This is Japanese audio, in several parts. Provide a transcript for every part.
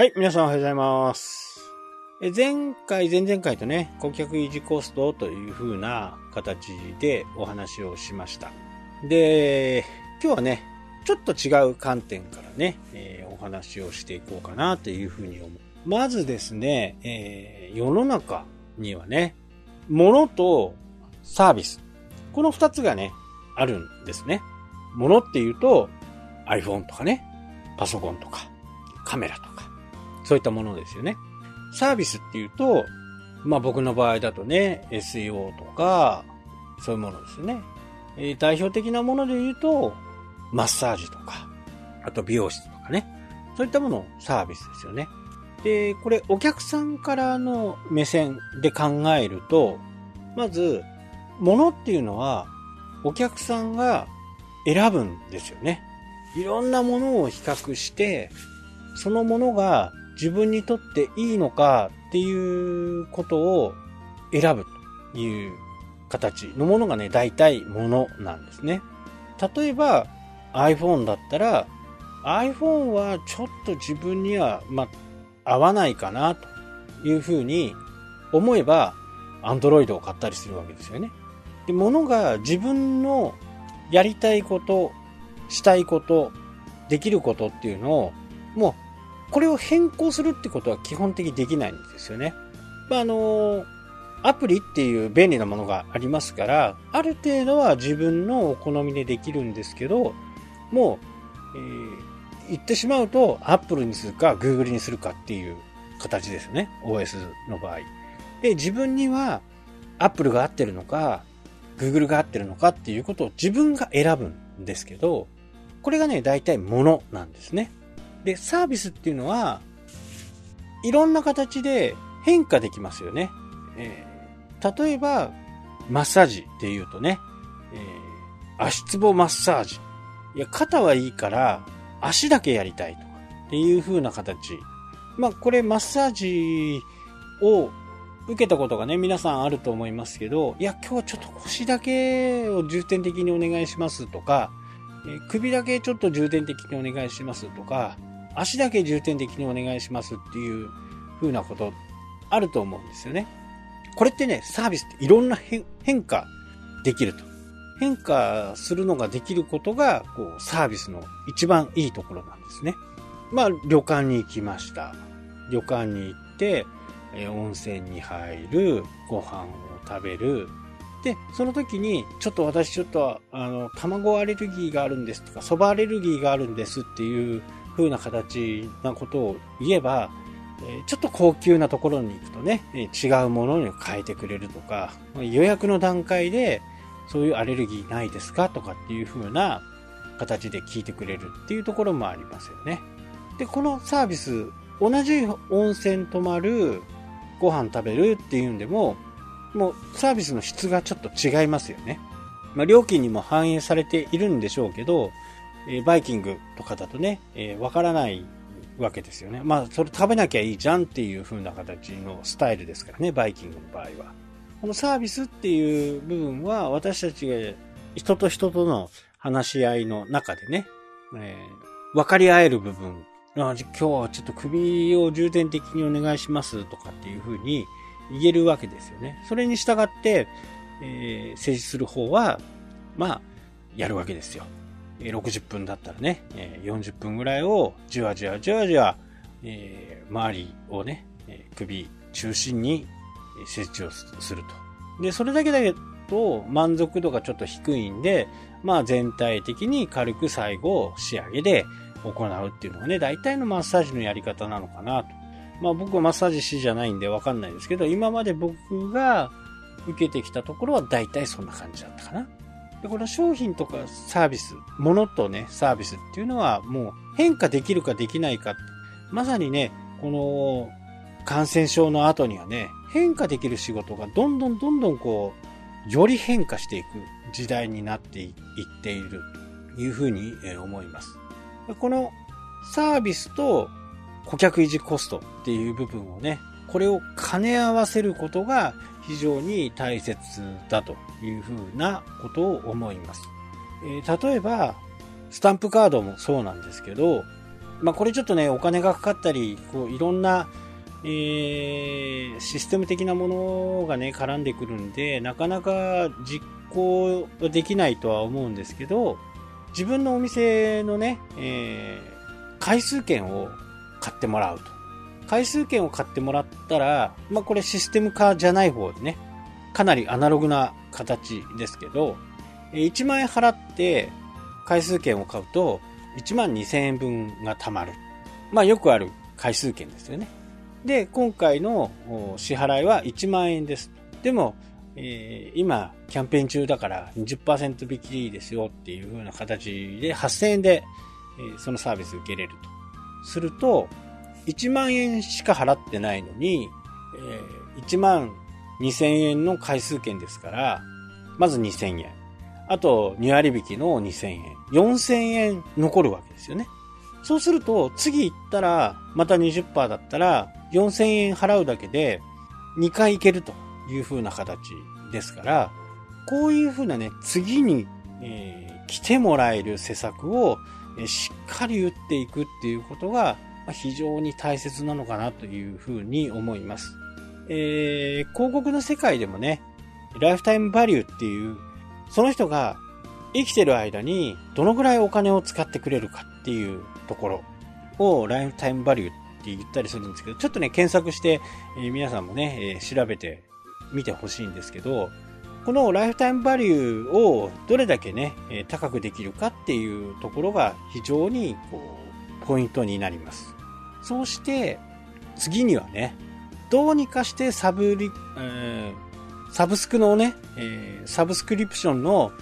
はい、皆さんおはようございます。え前回、前々回とね、顧客維持コストという風な形でお話をしました。で、今日はね、ちょっと違う観点からね、えーお話をしていこうかなという風に思う。まずですね、えー世の中にはね、物とサービス。この二つがね、あるんですね。物っていうと iPhone とかね、パソコンとか、カメラとか、そういったものですよね。サービスっていうと、まあ僕の場合だとね、SEO とか、そういうものですよね。えー代表的なもので言うと、マッサージとか、あと美容室とかね。そういったものをサービスですよね。で、これお客さんからの目線で考えると、まず、物っていうのは、お客さんが選ぶんですよね。いろんなものを比較して、そのものが自分にとっていいのかっていうことを選ぶという形のものがね、大体ものなんですね。例えば iPhone だったら iPhone はちょっと自分には、ま、合わないかなというふうに思えば Android を買ったりするわけですよね。で、ものが自分のやりたいこと、したいこと、できることっていうのを、もう、これを変更するってことは基本的にできないんですよね。まあ、あの、アプリっていう便利なものがありますから、ある程度は自分のお好みでできるんですけど、もう、えー言ってしまうと、Apple にするか Google にするかっていう形ですね。OS の場合。で、自分には Apple が合ってるのか、Google が合ってるのかっていうことを自分が選ぶんですけど、これがね、大体物なんですね。で、サービスっていうのは、いろんな形で変化できますよね。えー例えば、マッサージっていうとね、えー足つぼマッサージ。いや、肩はいいから、足だけやりたいとかっていう風な形。まあ、これマッサージを受けたことがね、皆さんあると思いますけど、いや、今日はちょっと腰だけを重点的にお願いしますとか、え首だけちょっと重点的にお願いしますとか、足だけ重点的にお願いしますっていう風なことあると思うんですよね。これってね、サービスっていろんな変化できると。変化するのができることが、こう、サービスの一番いいところなんですね。まあ、旅館に行きました。旅館に行って、え温泉に入る、ご飯を食べる。で、その時に、ちょっと私ちょっと、あの、卵アレルギーがあるんですとか、蕎麦アレルギーがあるんですっていう風な形なことを言えば、ちょっと高級なところに行くとね、違うものに変えてくれるとか、予約の段階で、そういうアレルギーないですかとかっていう風な形で聞いてくれるっていうところもありますよね。で、このサービス、同じ温泉泊まる、ご飯食べるっていうんでも、もうサービスの質がちょっと違いますよね。まあ、料金にも反映されているんでしょうけど、えーバイキングとかだとね、えーわからないわけですよね。まあ、それ食べなきゃいいじゃんっていう風な形のスタイルですからね、バイキングの場合は。このサービスっていう部分は、私たちが人と人との話し合いの中でね、えー分かり合える部分、あ今日はちょっと首を重点的にお願いしますとかっていう風に言えるわけですよね。それに従って、えー、政治する方は、まあ、やるわけですよ。60分だったらね、40分ぐらいをじわじわじわじわ、え周りをね、首中心にえ設置をすると。で、それだけだと満足度がちょっと低いんで、まあ全体的に軽く最後仕上げで行うっていうのがね、大体のマッサージのやり方なのかなと。まあ僕はマッサージ師じゃないんでわかんないですけど、今まで僕が受けてきたところは大体そんな感じだったかな。で、この商品とかサービス、ものとね、サービスっていうのはもう変化できるかできないか。まさにね、この感染症の後にはね、変化できる仕事がどんどんどんどんこう、より変化していく時代になっていっているというふうに思います。このサービスと顧客維持コストっていう部分をね、これを兼ね合わせることが非常に大切だというふうなことを思います。えー例えば、スタンプカードもそうなんですけど、まあ、これちょっとね、お金がかかったり、こういろんな、えー、システム的なものがね、絡んでくるんで、なかなか実行できないとは思うんですけど、自分のお店のね、えー、回数券を買ってもらうと。回数券を買ってもらったら、まあ、これシステム化じゃない方でね、かなりアナログな形ですけど、1万円払って回数券を買うと、1万2000円分が貯まる。まあよくある回数券ですよね。で、今回の支払いは1万円です。でも、えー、今、キャンペーン中だから20%引きですよっていう風な形で8000円で、えー、そのサービス受けれると。すると、1万円しか払ってないのに、えー、1万2000円の回数券ですから、まず2000円。あと、2割引きの2000円。4000円残るわけですよね。そうすると、次行ったら、また20%だったら、4000円払うだけで、2回行けるという風な形ですから、こういう風なね、次に、えー、来てもらえる施策を、しっかり打っていくっていうことが、ま、非常に大切なのかなという風に思います。えー、広告の世界でもね、ライフタイムバリューっていうその人が生きてる間にどのぐらいお金を使ってくれるかっていうところをライフタイムバリューって言ったりするんですけど、ちょっとね、検索して、えー、皆さんもね、えー、調べてみてほしいんですけど、このライフタイムバリューをどれだけね、え、高くできるかっていうところが非常にこう、ポイントになります。そうして、次にはね、どうにかしてサブリ、えーサブスクのね、えー、サブスクリプションの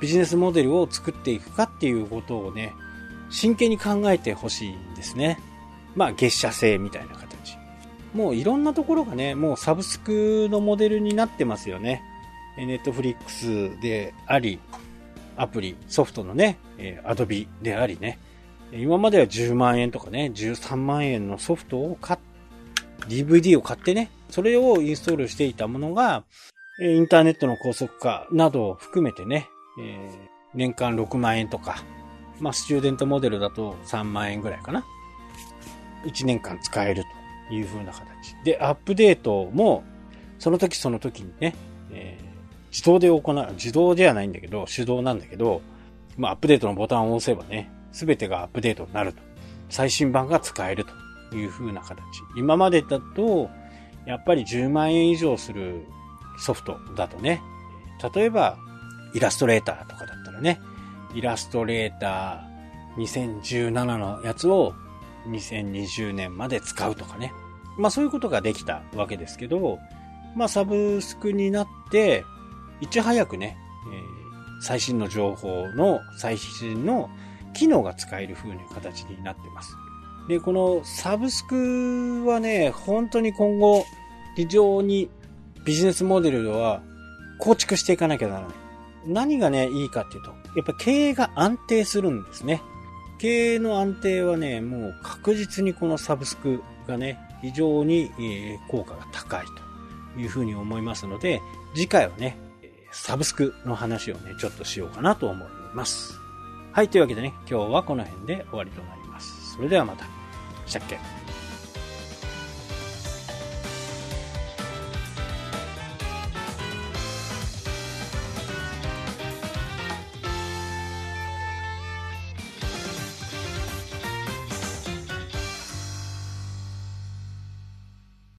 ビジネスモデルを作っていくかっていうことをね、真剣に考えてほしいんですね。まあ、月謝制みたいな形。もういろんなところがね、もうサブスクのモデルになってますよね。ネットフリックスであり、アプリ、ソフトのね、アドビでありね。今までは10万円とかね、13万円のソフトを買っ DVD を買ってね、それをインストールしていたものが、インターネットの高速化などを含めてね、えー、年間6万円とか、まあ、スチューデントモデルだと3万円ぐらいかな。1年間使えるという風な形。で、アップデートも、その時その時にね、えー、自動で行う、自動ではないんだけど、手動なんだけど、まあ、アップデートのボタンを押せばね、すべてがアップデートになると。最新版が使えるという風な形。今までだと、やっぱり10万円以上するソフトだとね、例えばイラストレーターとかだったらね、イラストレーター2017のやつを2020年まで使うとかね。まあそういうことができたわけですけど、まあサブスクになって、いち早くね、えー、最新の情報の最新の機能が使える風な形になってます。で、このサブスクはね、本当に今後非常にビジネスモデルは構築していかなきゃならない。何がね、いいかっていうと、やっぱ経営が安定するんですね。経営の安定はね、もう確実にこのサブスクがね、非常に効果が高いというふうに思いますので、次回はね、サブスクの話をね、ちょっとしようかなと思います。はい、というわけでね、今日はこの辺で終わりとなります。それではまた。したっけ？